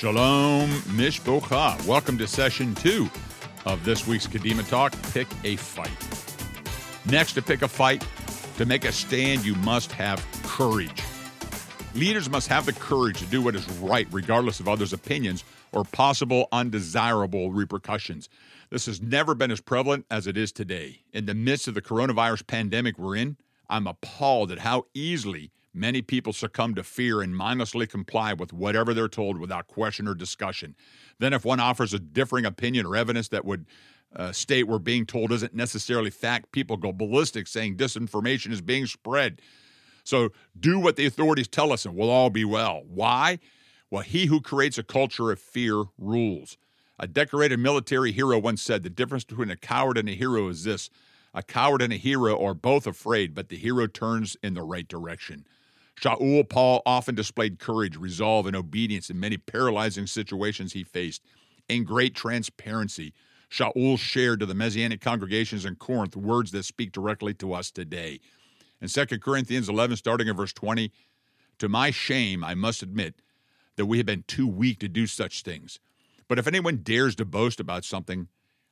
Shalom Mishpachah. Welcome to session two of this week's Kadima Talk. Pick a fight. Next, to pick a fight, to make a stand, you must have courage. Leaders must have the courage to do what is right, regardless of others' opinions or possible undesirable repercussions. This has never been as prevalent as it is today. In the midst of the coronavirus pandemic we're in, I'm appalled at how easily many people succumb to fear and mindlessly comply with whatever they're told without question or discussion. Then, if one offers a differing opinion or evidence that would uh, state we're being told isn't necessarily fact, people go ballistic saying disinformation is being spread. So, do what the authorities tell us and we'll all be well. Why? Well, he who creates a culture of fear rules. A decorated military hero once said the difference between a coward and a hero is this a coward and a hero are both afraid, but the hero turns in the right direction. Shaul Paul often displayed courage, resolve, and obedience in many paralyzing situations he faced. In great transparency, Shaul shared to the Messianic congregations in Corinth words that speak directly to us today. In 2 Corinthians 11, starting in verse 20, to my shame, I must admit that we have been too weak to do such things. But if anyone dares to boast about something,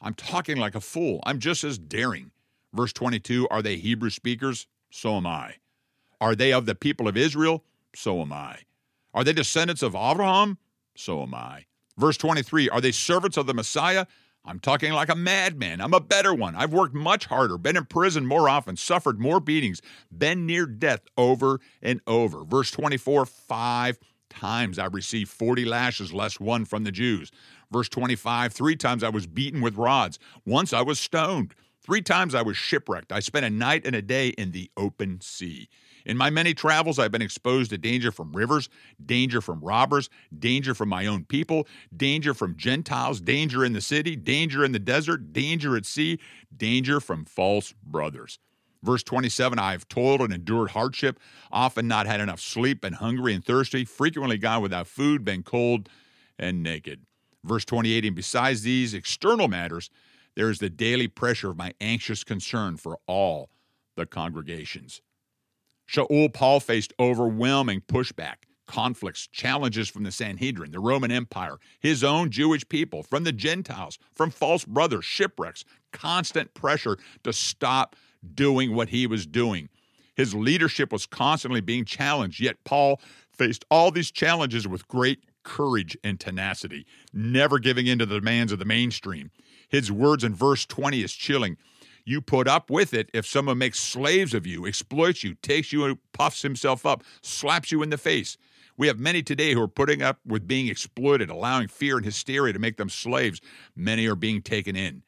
I'm talking like a fool. I'm just as daring. Verse 22 Are they Hebrew speakers? So am I. Are they of the people of Israel? So am I. Are they descendants of Abraham? So am I. Verse 23 Are they servants of the Messiah? I'm talking like a madman. I'm a better one. I've worked much harder, been in prison more often, suffered more beatings, been near death over and over. Verse 24 Five times I received 40 lashes less one from the Jews. Verse 25 Three times I was beaten with rods. Once I was stoned. Three times I was shipwrecked. I spent a night and a day in the open sea. In my many travels, I've been exposed to danger from rivers, danger from robbers, danger from my own people, danger from Gentiles, danger in the city, danger in the desert, danger at sea, danger from false brothers. Verse 27 I have toiled and endured hardship, often not had enough sleep, been hungry and thirsty, frequently gone without food, been cold and naked. Verse 28 And besides these external matters, there is the daily pressure of my anxious concern for all the congregations. Shaul Paul faced overwhelming pushback, conflicts, challenges from the Sanhedrin, the Roman Empire, his own Jewish people, from the Gentiles, from false brothers, shipwrecks, constant pressure to stop doing what he was doing. His leadership was constantly being challenged, yet Paul faced all these challenges with great courage and tenacity, never giving in to the demands of the mainstream. His words in verse 20 is chilling. You put up with it if someone makes slaves of you, exploits you, takes you, puffs himself up, slaps you in the face. We have many today who are putting up with being exploited, allowing fear and hysteria to make them slaves. Many are being taken in.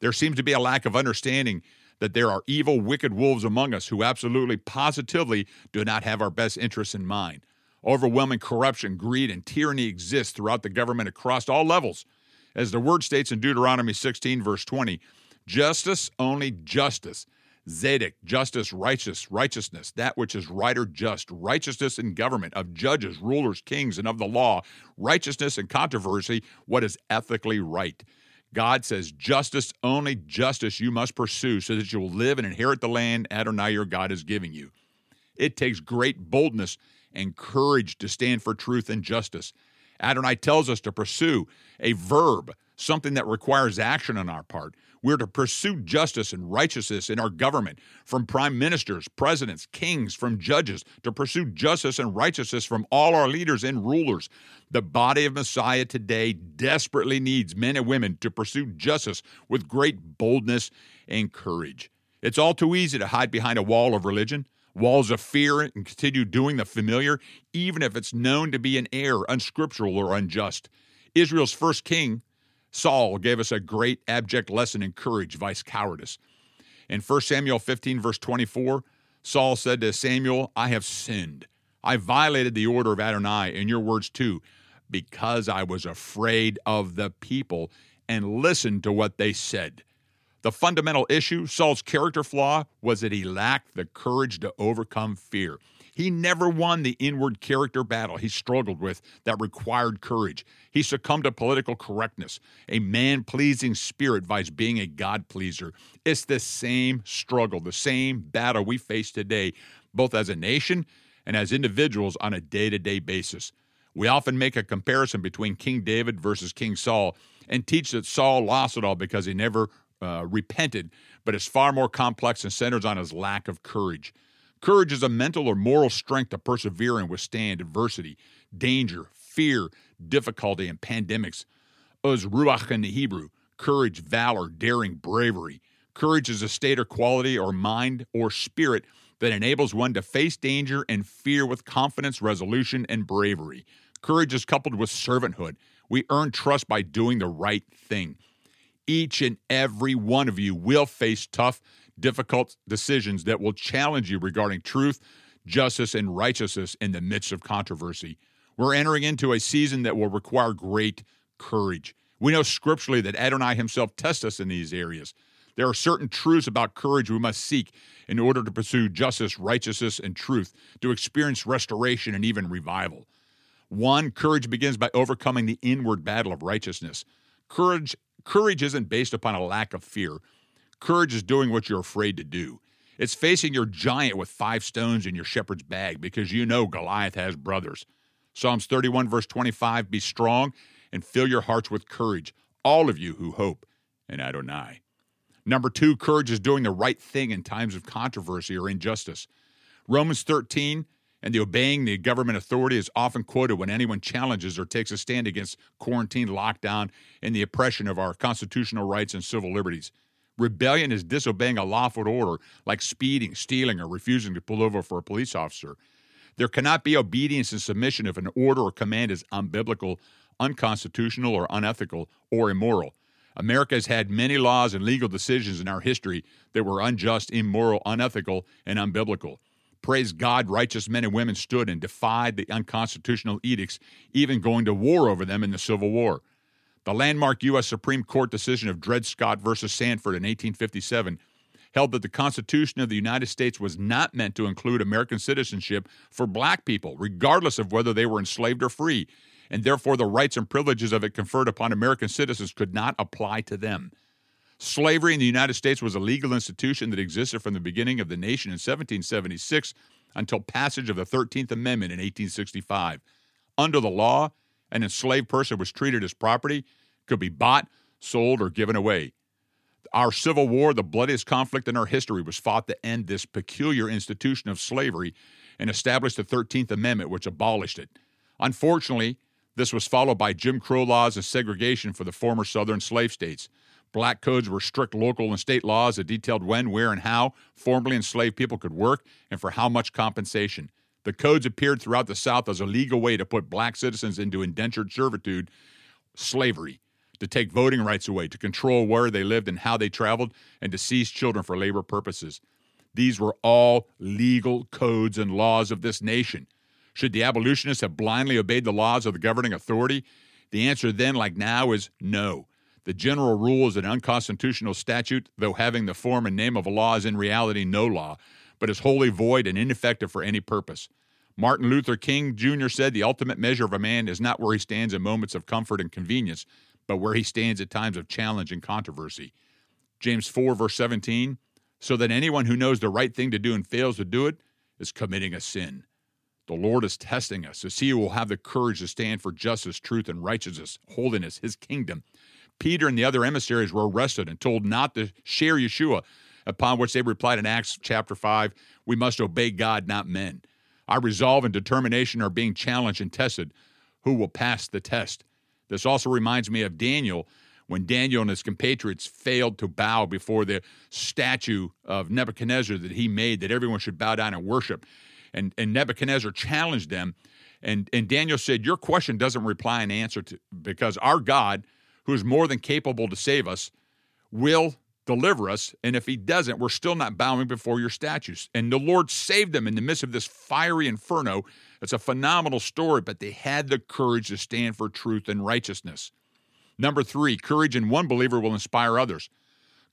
There seems to be a lack of understanding that there are evil, wicked wolves among us who absolutely, positively do not have our best interests in mind. Overwhelming corruption, greed, and tyranny exist throughout the government across all levels. As the word states in Deuteronomy 16, verse 20, Justice, only justice. Zedek, justice, righteous, righteousness, that which is right or just, righteousness in government, of judges, rulers, kings, and of the law, righteousness and controversy, what is ethically right. God says, justice, only justice you must pursue so that you will live and inherit the land Adonai your God is giving you. It takes great boldness and courage to stand for truth and justice. Adonai tells us to pursue a verb, something that requires action on our part. We're to pursue justice and righteousness in our government, from prime ministers, presidents, kings, from judges, to pursue justice and righteousness from all our leaders and rulers. The body of Messiah today desperately needs men and women to pursue justice with great boldness and courage. It's all too easy to hide behind a wall of religion, walls of fear, and continue doing the familiar, even if it's known to be an error, unscriptural, or unjust. Israel's first king Saul gave us a great abject lesson in courage, vice cowardice. In 1 Samuel 15, verse 24, Saul said to Samuel, I have sinned. I violated the order of Adonai, in your words too, because I was afraid of the people and listened to what they said. The fundamental issue, Saul's character flaw, was that he lacked the courage to overcome fear. He never won the inward character battle he struggled with that required courage. He succumbed to political correctness, a man pleasing spirit vice being a God pleaser. It's the same struggle, the same battle we face today, both as a nation and as individuals on a day to day basis. We often make a comparison between King David versus King Saul and teach that Saul lost it all because he never uh, repented, but it's far more complex and centers on his lack of courage. Courage is a mental or moral strength to persevere and withstand adversity, danger, fear, difficulty, and pandemics. Oz ruach in the Hebrew, courage, valor, daring, bravery. Courage is a state or quality or mind or spirit that enables one to face danger and fear with confidence, resolution, and bravery. Courage is coupled with servanthood. We earn trust by doing the right thing. Each and every one of you will face tough, difficult decisions that will challenge you regarding truth, justice, and righteousness in the midst of controversy. We're entering into a season that will require great courage. We know scripturally that Adonai himself tests us in these areas. There are certain truths about courage we must seek in order to pursue justice, righteousness, and truth, to experience restoration and even revival. One, courage begins by overcoming the inward battle of righteousness. Courage, courage isn't based upon a lack of fear. Courage is doing what you're afraid to do. It's facing your giant with five stones in your shepherd's bag because you know Goliath has brothers. Psalms 31, verse 25 Be strong and fill your hearts with courage, all of you who hope in Adonai. Number two, courage is doing the right thing in times of controversy or injustice. Romans 13 and the obeying the government authority is often quoted when anyone challenges or takes a stand against quarantine, lockdown, and the oppression of our constitutional rights and civil liberties. Rebellion is disobeying a lawful order, like speeding, stealing, or refusing to pull over for a police officer. There cannot be obedience and submission if an order or command is unbiblical, unconstitutional, or unethical, or immoral. America has had many laws and legal decisions in our history that were unjust, immoral, unethical, and unbiblical. Praise God, righteous men and women stood and defied the unconstitutional edicts, even going to war over them in the Civil War. The landmark U.S. Supreme Court decision of Dred Scott versus Sandford in 1857 held that the Constitution of the United States was not meant to include American citizenship for black people, regardless of whether they were enslaved or free, and therefore the rights and privileges of it conferred upon American citizens could not apply to them. Slavery in the United States was a legal institution that existed from the beginning of the nation in 1776 until passage of the 13th Amendment in 1865. Under the law, an enslaved person was treated as property, could be bought, sold, or given away. Our Civil War, the bloodiest conflict in our history, was fought to end this peculiar institution of slavery and establish the 13th Amendment, which abolished it. Unfortunately, this was followed by Jim Crow laws and segregation for the former Southern slave states. Black codes were strict local and state laws that detailed when, where, and how formerly enslaved people could work and for how much compensation. The codes appeared throughout the South as a legal way to put black citizens into indentured servitude, slavery, to take voting rights away, to control where they lived and how they traveled, and to seize children for labor purposes. These were all legal codes and laws of this nation. Should the abolitionists have blindly obeyed the laws of the governing authority? The answer then, like now, is no. The general rule is an unconstitutional statute, though having the form and name of a law is in reality no law, but is wholly void and ineffective for any purpose. Martin Luther King Jr. said the ultimate measure of a man is not where he stands in moments of comfort and convenience, but where he stands at times of challenge and controversy. James 4, verse 17, so that anyone who knows the right thing to do and fails to do it is committing a sin. The Lord is testing us to see who will have the courage to stand for justice, truth, and righteousness, holiness, his kingdom, Peter and the other emissaries were arrested and told not to share Yeshua, upon which they replied in Acts chapter 5, We must obey God, not men. Our resolve and determination are being challenged and tested. Who will pass the test? This also reminds me of Daniel when Daniel and his compatriots failed to bow before the statue of Nebuchadnezzar that he made, that everyone should bow down and worship. And, and Nebuchadnezzar challenged them. And, and Daniel said, Your question doesn't reply an answer to, because our God who is more than capable to save us, will deliver us. And if he doesn't, we're still not bowing before your statues. And the Lord saved them in the midst of this fiery inferno. It's a phenomenal story, but they had the courage to stand for truth and righteousness. Number three, courage in one believer will inspire others.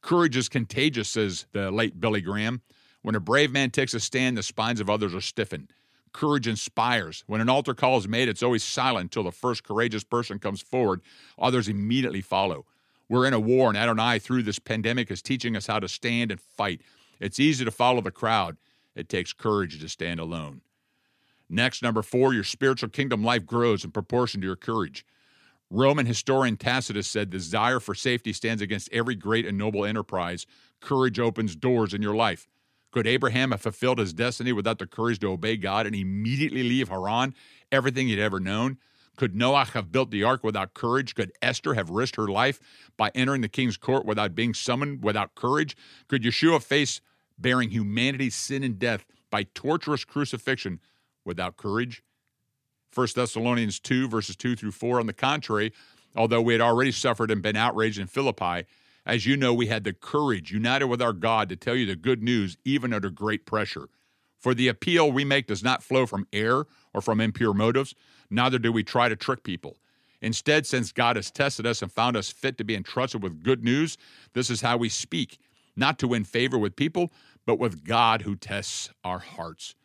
Courage is contagious, says the late Billy Graham. When a brave man takes a stand, the spines of others are stiffened. Courage inspires. When an altar call is made, it's always silent until the first courageous person comes forward. Others immediately follow. We're in a war, and Adonai, through this pandemic, is teaching us how to stand and fight. It's easy to follow the crowd, it takes courage to stand alone. Next, number four, your spiritual kingdom life grows in proportion to your courage. Roman historian Tacitus said, "The Desire for safety stands against every great and noble enterprise. Courage opens doors in your life. Could Abraham have fulfilled his destiny without the courage to obey God and immediately leave Haran, everything he'd ever known? Could Noah have built the ark without courage? Could Esther have risked her life by entering the king's court without being summoned without courage? Could Yeshua face bearing humanity's sin and death by torturous crucifixion without courage? 1 Thessalonians 2, verses 2 through 4. On the contrary, although we had already suffered and been outraged in Philippi, as you know, we had the courage, united with our God, to tell you the good news, even under great pressure. For the appeal we make does not flow from error or from impure motives, neither do we try to trick people. Instead, since God has tested us and found us fit to be entrusted with good news, this is how we speak, not to win favor with people, but with God who tests our hearts.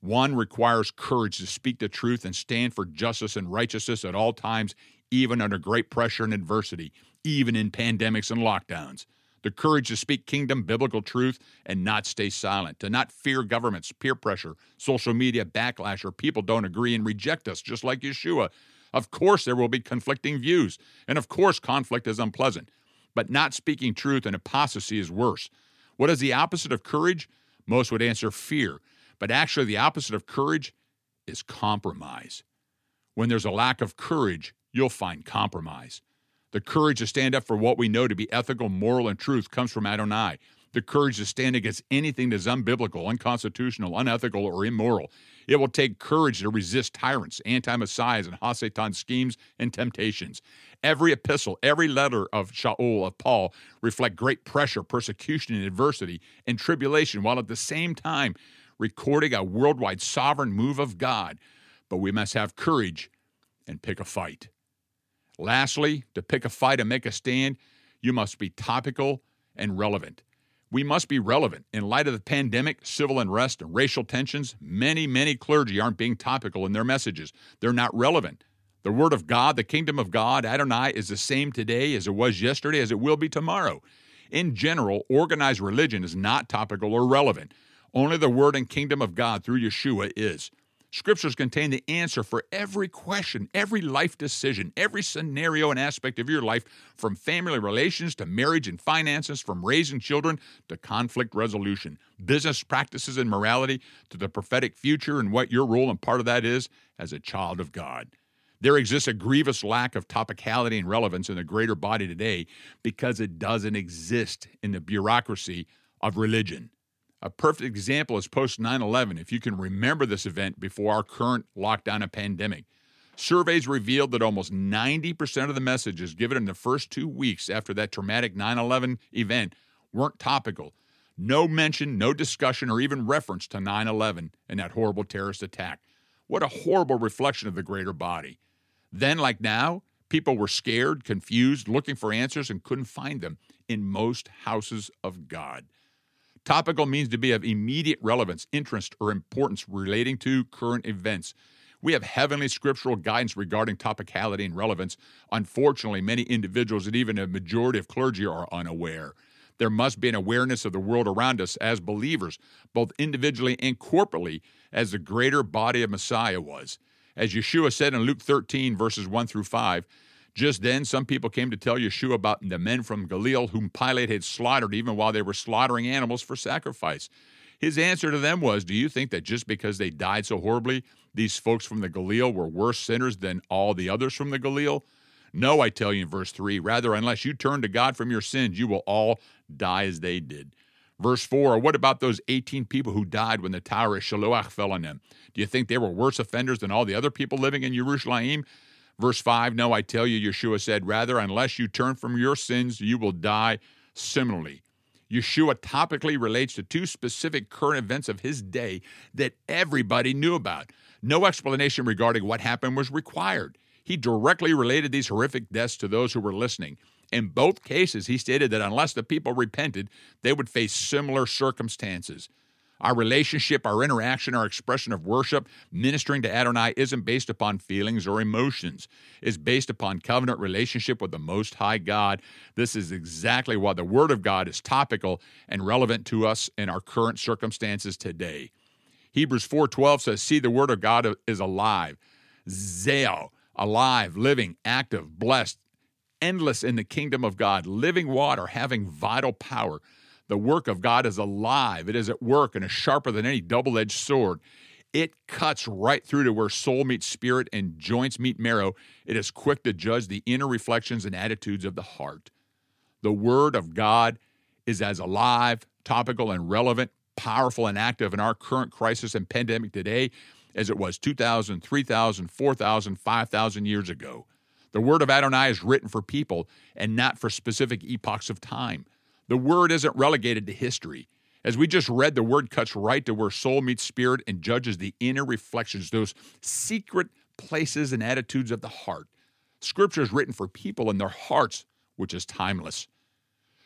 One requires courage to speak the truth and stand for justice and righteousness at all times, even under great pressure and adversity even in pandemics and lockdowns. The courage to speak kingdom biblical truth and not stay silent, to not fear governments, peer pressure, social media backlash, or people don't agree and reject us, just like Yeshua. Of course, there will be conflicting views, and of course, conflict is unpleasant. But not speaking truth and apostasy is worse. What is the opposite of courage? Most would answer fear, but actually, the opposite of courage is compromise. When there's a lack of courage, you'll find compromise. The courage to stand up for what we know to be ethical, moral, and truth comes from Adonai. The courage to stand against anything that is unbiblical, unconstitutional, unethical, or immoral. It will take courage to resist tyrants, anti messiahs, and Hasatan schemes and temptations. Every epistle, every letter of Shaul, of Paul, reflect great pressure, persecution, and adversity and tribulation, while at the same time recording a worldwide sovereign move of God. But we must have courage and pick a fight. Lastly, to pick a fight and make a stand, you must be topical and relevant. We must be relevant. In light of the pandemic, civil unrest, and racial tensions, many, many clergy aren't being topical in their messages. They're not relevant. The Word of God, the kingdom of God, Adonai, is the same today as it was yesterday, as it will be tomorrow. In general, organized religion is not topical or relevant. Only the Word and kingdom of God through Yeshua is. Scriptures contain the answer for every question, every life decision, every scenario and aspect of your life, from family relations to marriage and finances, from raising children to conflict resolution, business practices and morality to the prophetic future and what your role and part of that is as a child of God. There exists a grievous lack of topicality and relevance in the greater body today because it doesn't exist in the bureaucracy of religion. A perfect example is post 9 11, if you can remember this event before our current lockdown and pandemic. Surveys revealed that almost 90% of the messages given in the first two weeks after that traumatic 9 11 event weren't topical. No mention, no discussion, or even reference to 9 11 and that horrible terrorist attack. What a horrible reflection of the greater body. Then, like now, people were scared, confused, looking for answers, and couldn't find them in most houses of God. Topical means to be of immediate relevance, interest, or importance relating to current events. We have heavenly scriptural guidance regarding topicality and relevance. Unfortunately, many individuals and even a majority of clergy are unaware. There must be an awareness of the world around us as believers, both individually and corporately, as the greater body of Messiah was. As Yeshua said in Luke 13, verses 1 through 5, just then, some people came to tell Yeshua about the men from Galilee whom Pilate had slaughtered even while they were slaughtering animals for sacrifice. His answer to them was Do you think that just because they died so horribly, these folks from the Galilee were worse sinners than all the others from the Galilee? No, I tell you in verse 3. Rather, unless you turn to God from your sins, you will all die as they did. Verse 4 What about those 18 people who died when the tower of Shiloach fell on them? Do you think they were worse offenders than all the other people living in Jerusalem? Verse 5 No, I tell you, Yeshua said, rather, unless you turn from your sins, you will die similarly. Yeshua topically relates to two specific current events of his day that everybody knew about. No explanation regarding what happened was required. He directly related these horrific deaths to those who were listening. In both cases, he stated that unless the people repented, they would face similar circumstances. Our relationship, our interaction, our expression of worship, ministering to Adonai isn't based upon feelings or emotions. It's based upon covenant relationship with the Most High God. This is exactly why the Word of God is topical and relevant to us in our current circumstances today. Hebrews 4:12 says, "See the word of God is alive." Zeo, alive, living, active, blessed, endless in the kingdom of God, living water, having vital power. The work of God is alive. It is at work and is sharper than any double edged sword. It cuts right through to where soul meets spirit and joints meet marrow. It is quick to judge the inner reflections and attitudes of the heart. The Word of God is as alive, topical, and relevant, powerful, and active in our current crisis and pandemic today as it was 2,000, 3,000, 4,000, 5,000 years ago. The word of Adonai is written for people and not for specific epochs of time. The word isn't relegated to history. As we just read, the word cuts right to where soul meets spirit and judges the inner reflections, those secret places and attitudes of the heart. Scripture is written for people and their hearts, which is timeless.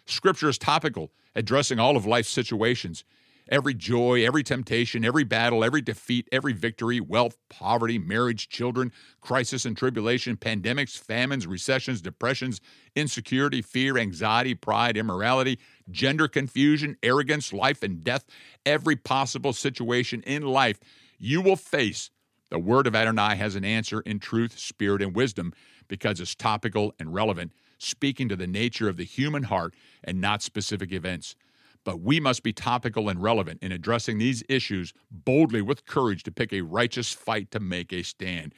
Scripture is topical, addressing all of life's situations every joy, every temptation, every battle, every defeat, every victory, wealth, poverty, marriage, children, crisis and tribulation, pandemics, famines, recessions, depressions, insecurity, fear, anxiety, pride, immorality, gender confusion, arrogance, life and death, every possible situation in life you will face. The word of Adonai has an answer in truth, spirit, and wisdom because it's topical and relevant, speaking to the nature of the human heart and not specific events but we must be topical and relevant in addressing these issues boldly with courage to pick a righteous fight to make a stand.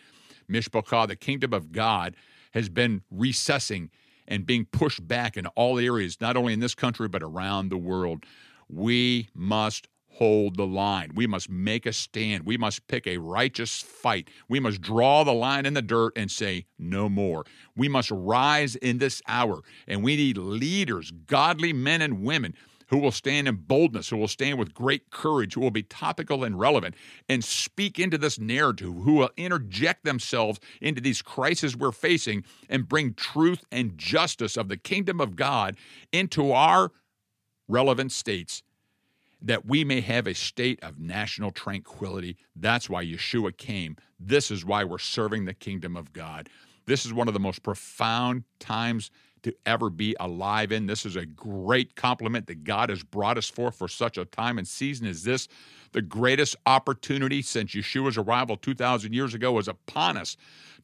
Mishpachah, the kingdom of God, has been recessing and being pushed back in all areas, not only in this country, but around the world. We must hold the line. We must make a stand. We must pick a righteous fight. We must draw the line in the dirt and say, no more. We must rise in this hour, and we need leaders, godly men and women who will stand in boldness, who will stand with great courage, who will be topical and relevant, and speak into this narrative, who will interject themselves into these crises we're facing and bring truth and justice of the kingdom of God into our relevant states that we may have a state of national tranquility. That's why Yeshua came. This is why we're serving the kingdom of God. This is one of the most profound times to ever be alive in. This is a great compliment that God has brought us for for such a time and season as this. The greatest opportunity since Yeshua's arrival 2,000 years ago is upon us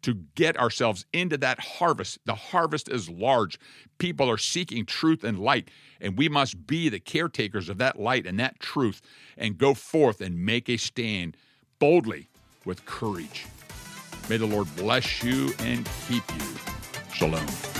to get ourselves into that harvest. The harvest is large. People are seeking truth and light, and we must be the caretakers of that light and that truth and go forth and make a stand boldly with courage. May the Lord bless you and keep you. Shalom.